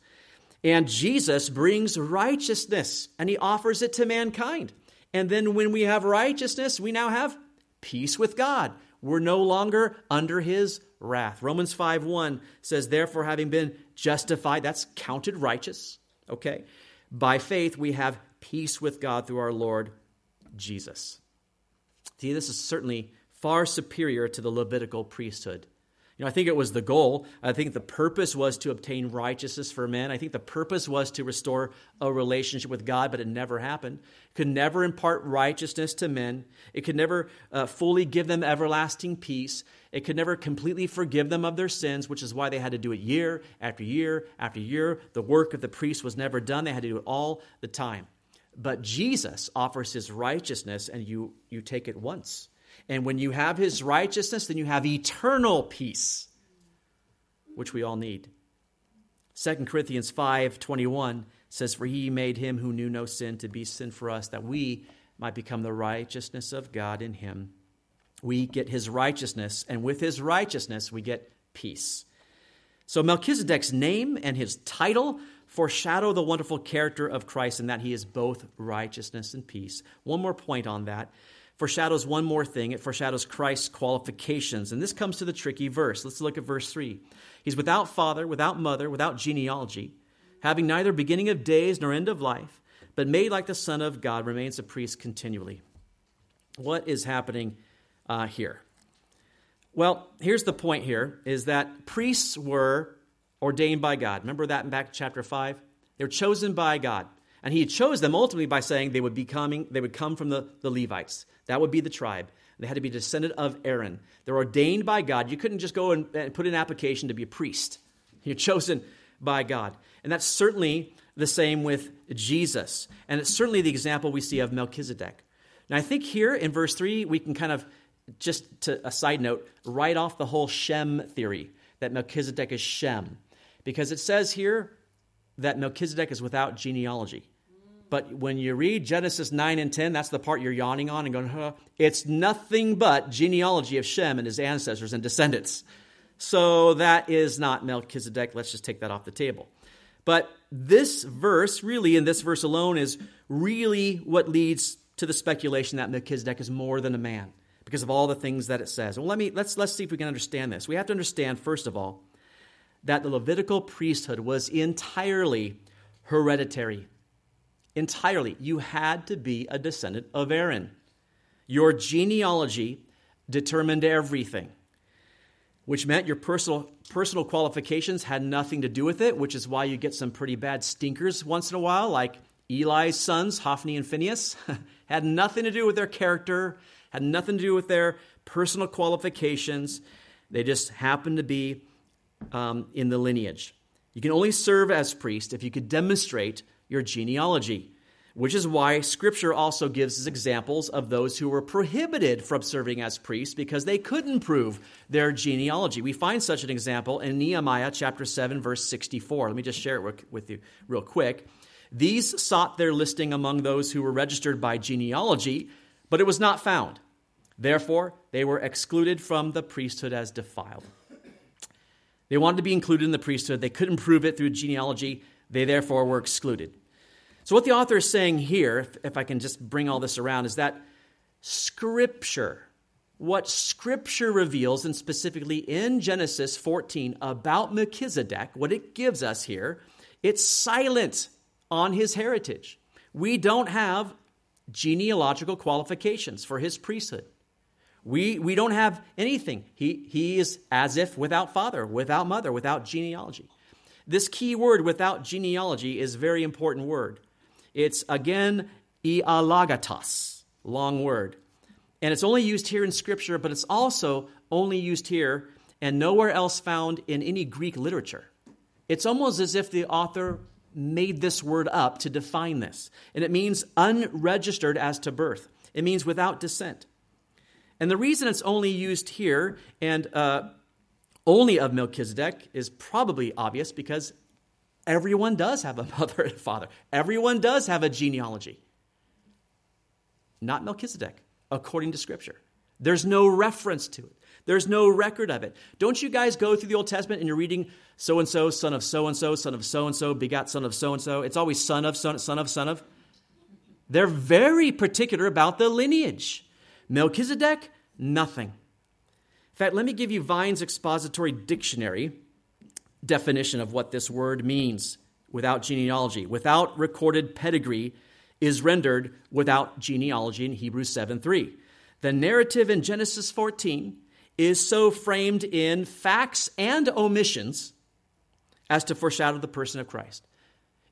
And Jesus brings righteousness and he offers it to mankind. And then when we have righteousness, we now have peace with God. We're no longer under his wrath. Romans 5 1 says, Therefore, having been justified, that's counted righteous, okay? By faith, we have peace with God through our Lord Jesus. See, this is certainly far superior to the Levitical priesthood. You know, I think it was the goal. I think the purpose was to obtain righteousness for men. I think the purpose was to restore a relationship with God, but it never happened. It could never impart righteousness to men. It could never uh, fully give them everlasting peace. It could never completely forgive them of their sins, which is why they had to do it year after year after year. The work of the priest was never done. They had to do it all the time. But Jesus offers his righteousness, and you, you take it once. And when you have his righteousness, then you have eternal peace, which we all need. 2 Corinthians 5:21 says for he made him who knew no sin to be sin for us that we might become the righteousness of God in him. We get his righteousness and with his righteousness we get peace. So Melchizedek's name and his title foreshadow the wonderful character of Christ in that he is both righteousness and peace. One more point on that. Foreshadows one more thing. It foreshadows Christ's qualifications. And this comes to the tricky verse. Let's look at verse 3. He's without father, without mother, without genealogy, having neither beginning of days nor end of life, but made like the Son of God, remains a priest continually. What is happening uh, here? Well, here's the point here is that priests were ordained by God. Remember that in back chapter 5? They were chosen by God. And he chose them ultimately by saying they would be coming, they would come from the, the Levites. That would be the tribe. They had to be descendant of Aaron. They're ordained by God. You couldn't just go and, and put an application to be a priest. You're chosen by God. And that's certainly the same with Jesus. And it's certainly the example we see of Melchizedek. Now, I think here in verse 3, we can kind of, just to a side note, write off the whole Shem theory that Melchizedek is Shem because it says here that Melchizedek is without genealogy. But when you read Genesis 9 and 10, that's the part you're yawning on and going, huh, it's nothing but genealogy of Shem and his ancestors and descendants. So that is not Melchizedek. Let's just take that off the table. But this verse, really, in this verse alone, is really what leads to the speculation that Melchizedek is more than a man because of all the things that it says. Well, let me let's let's see if we can understand this. We have to understand first of all that the Levitical priesthood was entirely hereditary. Entirely. You had to be a descendant of Aaron. Your genealogy determined everything, which meant your personal, personal qualifications had nothing to do with it, which is why you get some pretty bad stinkers once in a while, like Eli's sons, Hophni and Phinehas, had nothing to do with their character, had nothing to do with their personal qualifications. They just happened to be um, in the lineage. You can only serve as priest if you could demonstrate your genealogy, which is why Scripture also gives us examples of those who were prohibited from serving as priests because they couldn't prove their genealogy. We find such an example in Nehemiah chapter 7, verse 64. Let me just share it with you real quick. These sought their listing among those who were registered by genealogy, but it was not found. Therefore, they were excluded from the priesthood as defiled. They wanted to be included in the priesthood. They couldn't prove it through genealogy. They therefore were excluded. So, what the author is saying here, if, I can just bring all this around, is that Scripture, what Scripture reveals, and specifically in Genesis 14 about Melchizedek, what it gives us here, it's silent on his heritage. We don't have genealogical qualifications for his priesthood. We, we don't have anything. He, he is as if without father, without mother, without genealogy. This key word, without genealogy, is a very important word. It's again ialagatos, long word. And it's only used here in Scripture, but it's also only used here and nowhere else found in any Greek literature. It's almost as if the author made this word up to define this. And it means unregistered as to birth, it means without descent. And the reason it's only used here and uh, only of Melchizedek is probably obvious because Everyone does have a mother and a father. Everyone does have a genealogy. Not Melchizedek, according to Scripture. There's no reference to it. There's no record of it. Don't you guys go through the Old Testament and you're reading so and so, son of so and so, son of so and so, begat son of so and so? It's always son of, son, son of, son of. They're very particular about the lineage. Melchizedek, nothing. In fact, let me give you Vine's expository dictionary definition of what this word means without genealogy. Without recorded pedigree is rendered without genealogy in Hebrews 7 3. The narrative in Genesis 14 is so framed in facts and omissions as to foreshadow the person of Christ.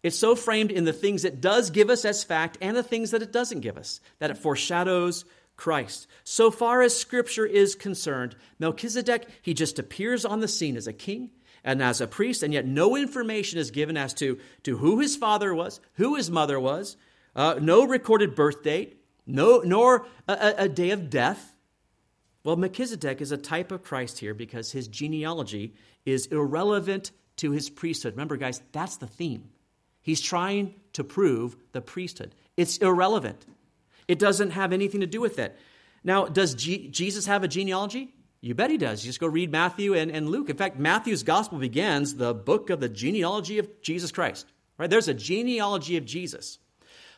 It's so framed in the things it does give us as fact and the things that it doesn't give us, that it foreshadows Christ. So far as Scripture is concerned, Melchizedek, he just appears on the scene as a king and as a priest, and yet no information is given as to, to who his father was, who his mother was, uh, no recorded birth date, no, nor a, a day of death. Well, Melchizedek is a type of Christ here because his genealogy is irrelevant to his priesthood. Remember, guys, that's the theme. He's trying to prove the priesthood. It's irrelevant, it doesn't have anything to do with it. Now, does G- Jesus have a genealogy? You bet he does. You just go read Matthew and, and Luke. In fact, Matthew's gospel begins the book of the genealogy of Jesus Christ. Right? There's a genealogy of Jesus.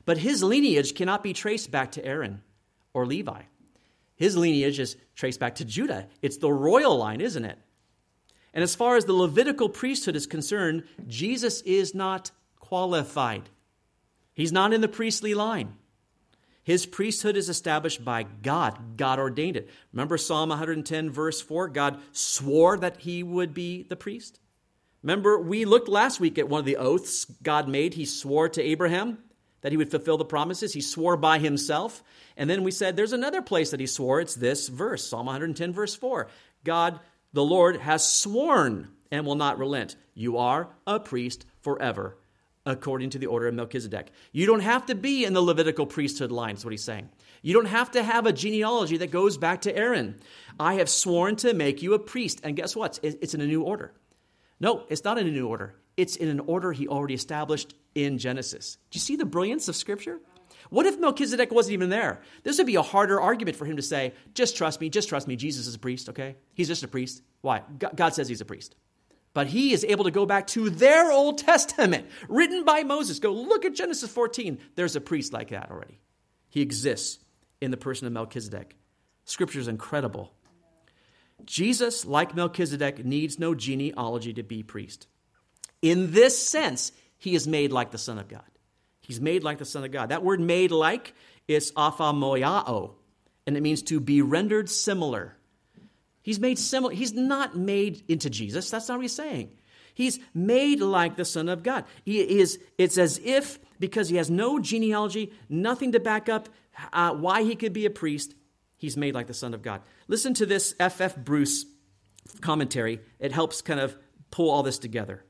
But his lineage cannot be traced back to Aaron or Levi. His lineage is traced back to Judah. It's the royal line, isn't it? And as far as the Levitical priesthood is concerned, Jesus is not qualified. He's not in the priestly line. His priesthood is established by God. God ordained it. Remember Psalm 110, verse 4? God swore that he would be the priest. Remember, we looked last week at one of the oaths God made. He swore to Abraham that he would fulfill the promises. He swore by himself. And then we said there's another place that he swore. It's this verse, Psalm 110, verse 4. God, the Lord, has sworn and will not relent. You are a priest forever according to the order of Melchizedek. You don't have to be in the Levitical priesthood line, is what he's saying. You don't have to have a genealogy that goes back to Aaron. I have sworn to make you a priest. And guess what? It's in a new order. No, it's not in a new order. It's in an order he already established in Genesis. Do you see the brilliance of Scripture? What if Melchizedek wasn't even there? This would be a harder argument for him to say, just trust me, just trust me, Jesus is a priest, okay? He's just a priest. Why? God says he's a priest. But he is able to go back to their Old Testament, written by Moses. Go look at Genesis 14. There's a priest like that already. He exists in the person of Melchizedek. Scripture is incredible. Jesus, like Melchizedek, needs no genealogy to be priest. In this sense, he is made like the Son of God. He's made like the Son of God. That word made like is aphamoiao, and it means to be rendered similar. He's made similar. He's not made into Jesus. That's not what he's saying. He's made like the Son of God. He is, it's as if, because he has no genealogy, nothing to back up uh, why he could be a priest, he's made like the Son of God. Listen to this F.F. Bruce commentary. It helps kind of pull all this together.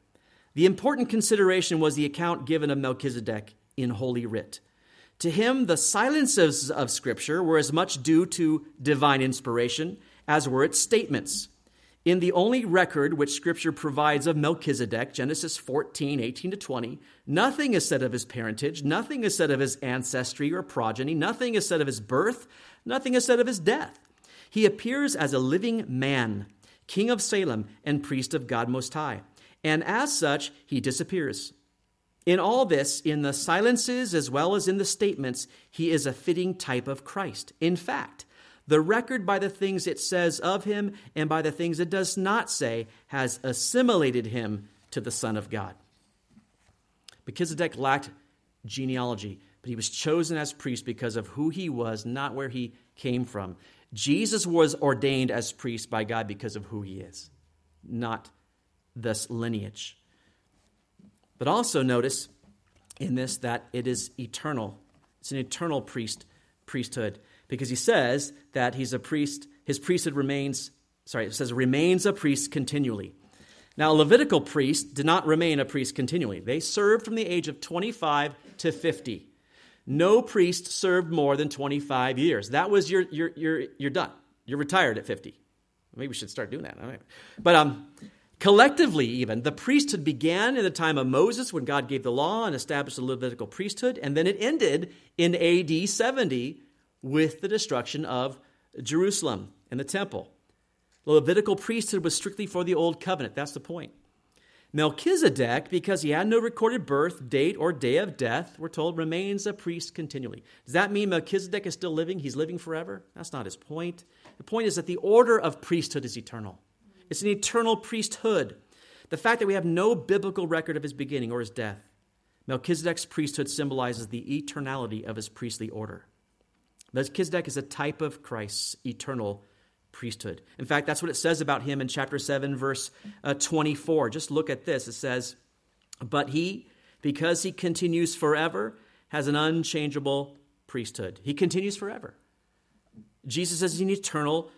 The important consideration was the account given of Melchizedek in Holy Writ. To him, the silences of Scripture were as much due to divine inspiration as were its statements. In the only record which Scripture provides of Melchizedek, Genesis 14, 18 to 20, nothing is said of his parentage, nothing is said of his ancestry or progeny, nothing is said of his birth, nothing is said of his death. He appears as a living man, king of Salem and priest of God Most High, and as such, he disappears. In all this, in the silences as well as in the statements, he is a fitting type of Christ. In fact, the record by the things it says of him and by the things it does not say has assimilated him to the Son of God. Melchizedek lacked genealogy, but he was chosen as priest because of who he was, not where he came from. Jesus was ordained as priest by God because of who he is, not this lineage. But also notice in this that it is eternal. It's an eternal priest priesthood because he says that he's a priest, his priesthood remains, sorry, it says remains a priest continually. Now, Levitical priest did not remain a priest continually. They served from the age of 25 to 50. No priest served more than 25 years. That was your, your, your, you're done. You're retired at 50. Maybe we should start doing that. But um, Collectively, even, the priesthood began in the time of Moses when God gave the law and established the Levitical priesthood, and then it ended in AD 70 with the destruction of Jerusalem and the temple. The Levitical priesthood was strictly for the Old Covenant. That's the point. Melchizedek, because he had no recorded birth, date, or day of death, we're told, remains a priest continually. Does that mean Melchizedek is still living? He's living forever? That's not his point. The point is that the order of priesthood is eternal. It's an eternal priesthood. The fact that we have no biblical record of his beginning or his death. Melchizedek's priesthood symbolizes the eternality of his priestly order. Melchizedek is a type of Christ's eternal priesthood. In fact, that's what it says about him in chapter 7, verse uh, 24. Just look at this. It says, But he, because he continues forever, has an unchangeable priesthood. He continues forever. Jesus is an eternal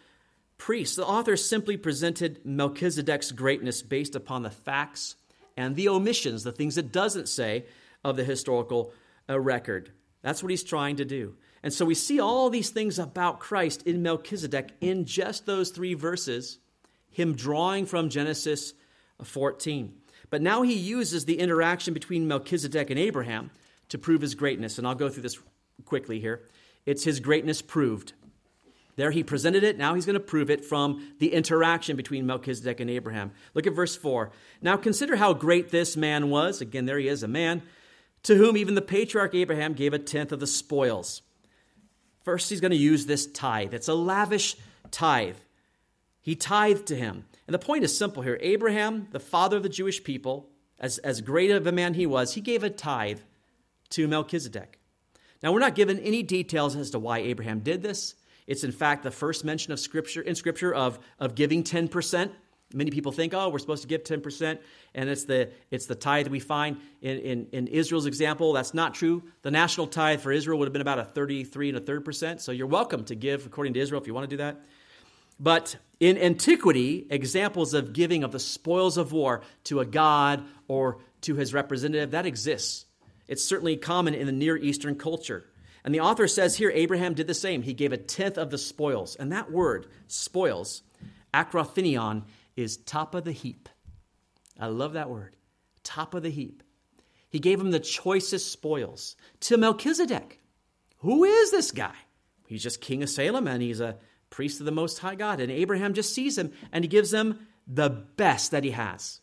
priest. The author simply presented Melchizedek's greatness based upon the facts and the omissions, the things it doesn't say of the historical uh, record. That's what he's trying to do. And so we see all these things about Christ in Melchizedek in just those three verses, him drawing from Genesis 14. But now he uses the interaction between Melchizedek and Abraham to prove his greatness. And I'll go through this quickly here. It's his greatness proved. There he presented it. Now he's going to prove it from the interaction between Melchizedek and Abraham. Look at verse 4. Now consider how great this man was. Again, there he is, a man to whom even the patriarch Abraham gave a tenth of the spoils. First, he's going to use this tithe. It's a lavish tithe. He tithed to him. And the point is simple here Abraham, the father of the Jewish people, as, as great of a man he was, he gave a tithe to Melchizedek. Now, we're not given any details as to why Abraham did this. It's in fact the first mention of scripture in scripture of, of giving 10%. Many people think, oh, we're supposed to give 10%, and it's the, it's the tithe we find in, in, in, Israel's example. That's not true. The national tithe for Israel would have been about a 33 and a third percent, so you're welcome to give according to Israel if you want to do that. But in antiquity, examples of giving of the spoils of war to a god or to his representative, that exists. It's certainly common in the Near Eastern culture. And the author says here Abraham did the same. He gave a tenth of the spoils. And that word, spoils, akrothinion, is top of the heap. I love that word. Top of the heap. He gave him the choicest spoils to Melchizedek. Who is this guy? He's just king of Salem and he's a priest of the Most High God. And Abraham just sees him and he gives him the best that he has.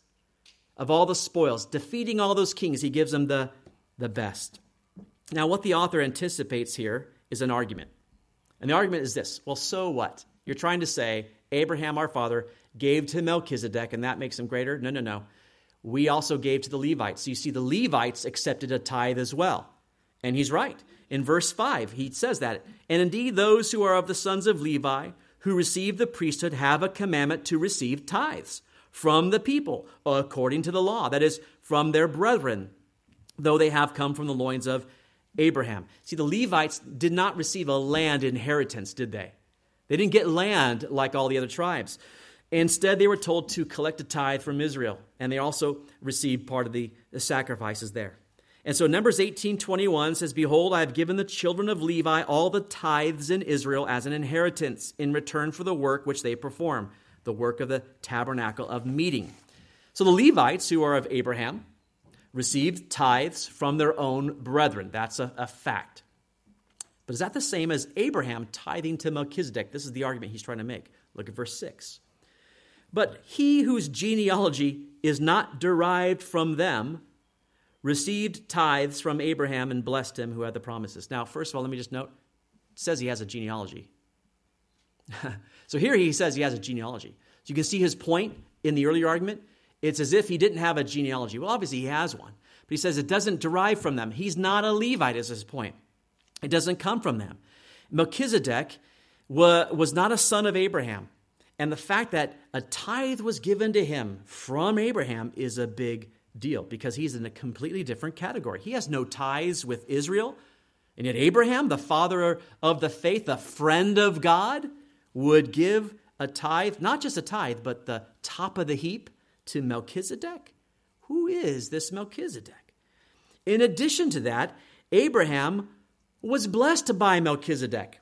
Of all the spoils, defeating all those kings, he gives them the, the best. Now, what the author anticipates here is an argument. And the argument is this well, so what? You're trying to say Abraham, our father, gave to Melchizedek, and that makes him greater? No, no, no. We also gave to the Levites. So you see, the Levites accepted a tithe as well. And he's right. In verse 5, he says that. And indeed, those who are of the sons of Levi, who receive the priesthood, have a commandment to receive tithes from the people, according to the law, that is, from their brethren, though they have come from the loins of Abraham. See, the Levites did not receive a land inheritance, did they? They didn't get land like all the other tribes. Instead, they were told to collect a tithe from Israel, and they also received part of the, the sacrifices there. And so Numbers 18 21 says, Behold, I have given the children of Levi all the tithes in Israel as an inheritance in return for the work which they perform, the work of the tabernacle of meeting. So the Levites, who are of Abraham, received tithes from their own brethren. That's a, a fact. But is that the same as Abraham tithing to Melchizedek? This is the argument he's trying to make. Look at verse 6. But he whose genealogy is not derived from them received tithes from Abraham and blessed him who had the promises. Now, first of all, let me just note it says he has a genealogy. so here he says he has a genealogy. So you can see his point in the earlier argument. It's as if he didn't have a genealogy. Well, obviously he has one, but he says it doesn't derive from them. He's not a Levite, is his point. It doesn't come from them. Melchizedek was not a son of Abraham. And the fact that a tithe was given to him from Abraham is a big deal because he's in a completely different category. He has no ties with Israel. And yet, Abraham, the father of the faith, the friend of God, would give a tithe, not just a tithe, but the top of the heap to Melchizedek. Who is this Melchizedek? In addition to that, Abraham was blessed by Melchizedek,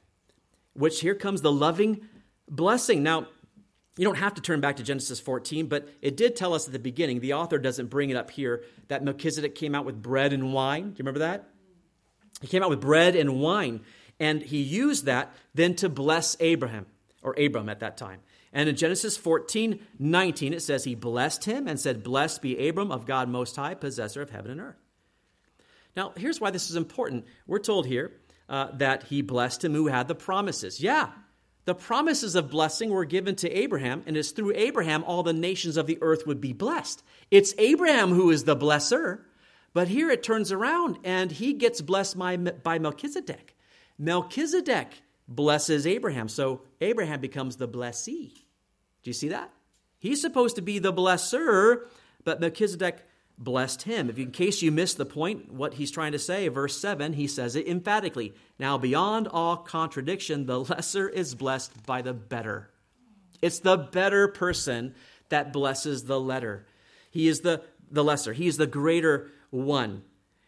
which here comes the loving blessing. Now, you don't have to turn back to Genesis 14, but it did tell us at the beginning, the author doesn't bring it up here, that Melchizedek came out with bread and wine. Do you remember that? He came out with bread and wine, and he used that then to bless Abraham, or Abram at that time. And in Genesis 14, 19, it says, He blessed him and said, Blessed be Abram of God Most High, possessor of heaven and earth. Now, here's why this is important. We're told here uh, that he blessed him who had the promises. Yeah, the promises of blessing were given to Abraham, and it's through Abraham all the nations of the earth would be blessed. It's Abraham who is the blesser, but here it turns around and he gets blessed by, by Melchizedek. Melchizedek blesses Abraham, so Abraham becomes the blessee. Do you see that? He's supposed to be the blesser, but Melchizedek blessed him. If in case you missed the point, what he's trying to say, verse 7, he says it emphatically. Now, beyond all contradiction, the lesser is blessed by the better. It's the better person that blesses the letter. He is the, the lesser, he is the greater one.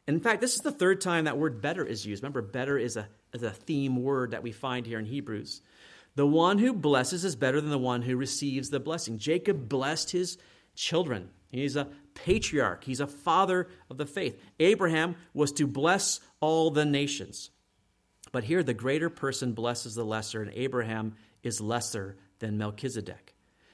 In fact, this is the third time that word better is used. Remember, better is a, is a theme word that we find here in Hebrews. The one who blesses is better than the one who receives the blessing. Jacob blessed his children. He's a patriarch, he's a father of the faith. Abraham was to bless all the nations. But here, the greater person blesses the lesser, and Abraham is lesser than Melchizedek.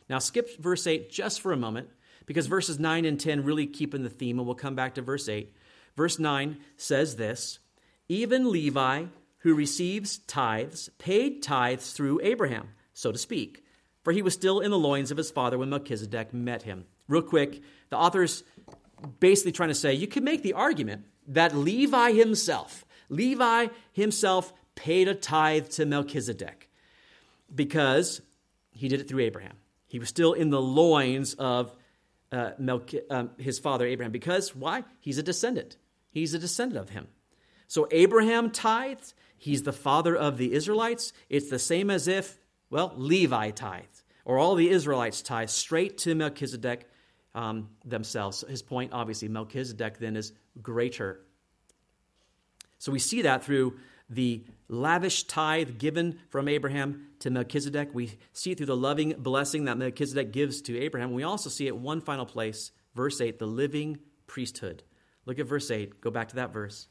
Now, skip verse 8 just for a moment, because verses 9 and 10 really keep in the theme, and we'll come back to verse 8. Verse 9 says this Even Levi, who receives tithes, paid tithes through Abraham, so to speak, for he was still in the loins of his father when Melchizedek met him. Real quick, the author's basically trying to say you can make the argument that Levi himself, Levi himself paid a tithe to Melchizedek because he did it through Abraham. He was still in the loins of uh, Melch- um, his father Abraham because why? He's a descendant. He's a descendant of him. So Abraham tithed. He's the father of the Israelites. It's the same as if, well, Levi tithed, or all the Israelites tithe straight to Melchizedek um, themselves. His point, obviously, Melchizedek then is greater. So we see that through the lavish tithe given from Abraham to Melchizedek. We see it through the loving blessing that Melchizedek gives to Abraham. We also see it one final place, verse 8, the living priesthood. Look at verse 8. Go back to that verse.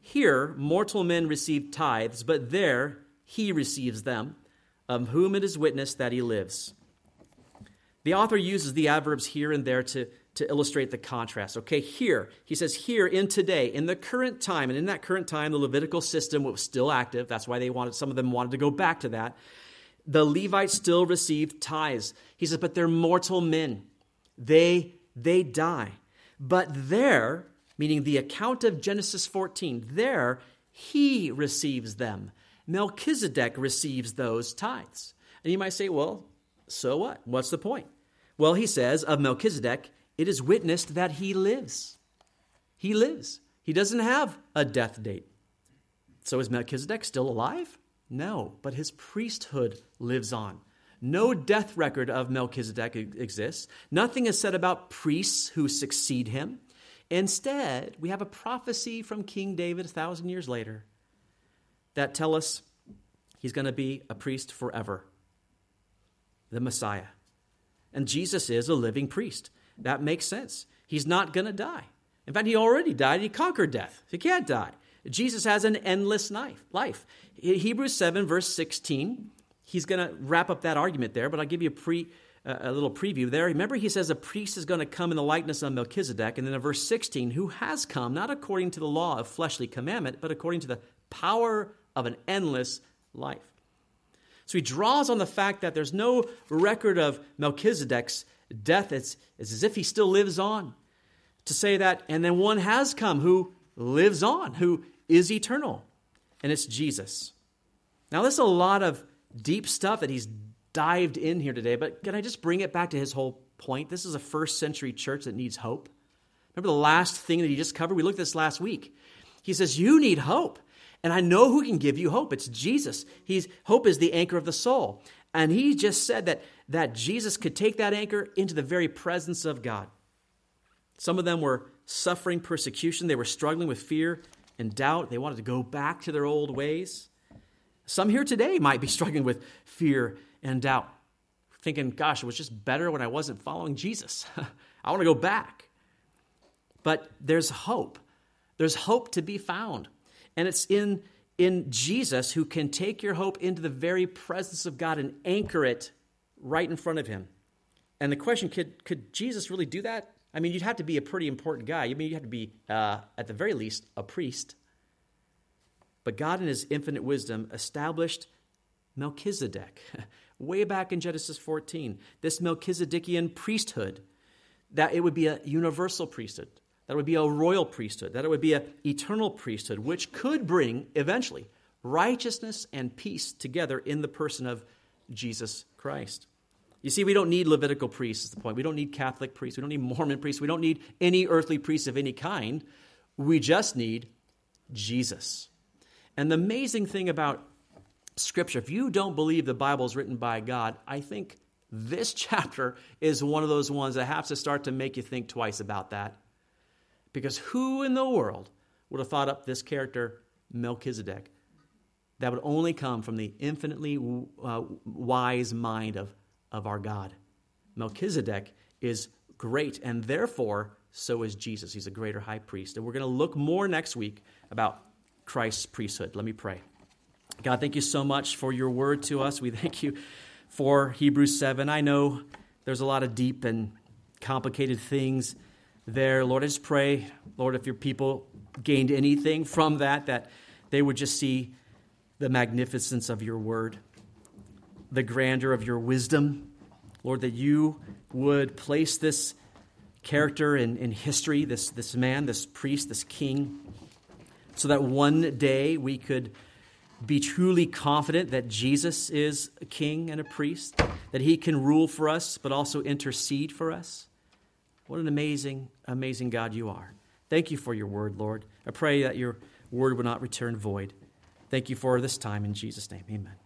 Here, mortal men receive tithes, but there he receives them, of whom it is witnessed that he lives. The author uses the adverbs here and there to, to illustrate the contrast. Okay, here, he says, here in today, in the current time, and in that current time, the Levitical system was still active. That's why they wanted, some of them wanted to go back to that. The Levites still received tithes. He says, but they're mortal men. They, they die. But there, meaning the account of Genesis 14, there, he receives them. Melchizedek receives those tithes. And you might say, well, so what? What's the point? Well, he says of Melchizedek, it is witnessed that he lives. He lives. He doesn't have a death date. So is Melchizedek still alive? No, but his priesthood lives on. No death record of Melchizedek exists. Nothing is said about priests who succeed him. Instead, we have a prophecy from King David a thousand years later that tell us he's going to be a priest forever, the Messiah. And Jesus is a living priest. That makes sense. He's not going to die. In fact, he already died. He conquered death. He can't die. Jesus has an endless life. Hebrews 7, verse 16, he's going to wrap up that argument there, but I'll give you a, pre, a little preview there. Remember, he says a priest is going to come in the likeness of Melchizedek. And then in verse 16, who has come, not according to the law of fleshly commandment, but according to the power of an endless life. So he draws on the fact that there's no record of Melchizedek's death. It's, it's as if he still lives on. To say that, and then one has come who lives on, who is eternal, and it's Jesus. Now, there's a lot of deep stuff that he's dived in here today, but can I just bring it back to his whole point? This is a first century church that needs hope. Remember the last thing that he just covered? We looked at this last week. He says, You need hope. And I know who can give you hope. It's Jesus. He's, hope is the anchor of the soul. And he just said that, that Jesus could take that anchor into the very presence of God. Some of them were suffering persecution, they were struggling with fear and doubt. They wanted to go back to their old ways. Some here today might be struggling with fear and doubt, thinking, gosh, it was just better when I wasn't following Jesus. I want to go back. But there's hope. There's hope to be found. And it's in, in Jesus who can take your hope into the very presence of God and anchor it right in front of him. And the question could, could Jesus really do that? I mean, you'd have to be a pretty important guy. I mean, you have to be, uh, at the very least, a priest. But God, in his infinite wisdom, established Melchizedek way back in Genesis 14. This Melchizedekian priesthood, that it would be a universal priesthood, that it would be a royal priesthood, that it would be an eternal priesthood, which could bring, eventually, righteousness and peace together in the person of Jesus Christ. You see, we don't need Levitical priests, is the point. We don't need Catholic priests. We don't need Mormon priests. We don't need any earthly priests of any kind. We just need Jesus. And the amazing thing about Scripture, if you don't believe the Bible is written by God, I think this chapter is one of those ones that has to start to make you think twice about that. Because who in the world would have thought up this character, Melchizedek, that would only come from the infinitely uh, wise mind of of our God. Melchizedek is great, and therefore, so is Jesus. He's a greater high priest. And we're going to look more next week about Christ's priesthood. Let me pray. God, thank you so much for your word to us. We thank you for Hebrews 7. I know there's a lot of deep and complicated things there. Lord, I just pray, Lord, if your people gained anything from that, that they would just see the magnificence of your word the grandeur of your wisdom. Lord, that you would place this character in, in history, this, this man, this priest, this king, so that one day we could be truly confident that Jesus is a king and a priest, that he can rule for us, but also intercede for us. What an amazing, amazing God you are. Thank you for your word, Lord. I pray that your word will not return void. Thank you for this time in Jesus' name. Amen.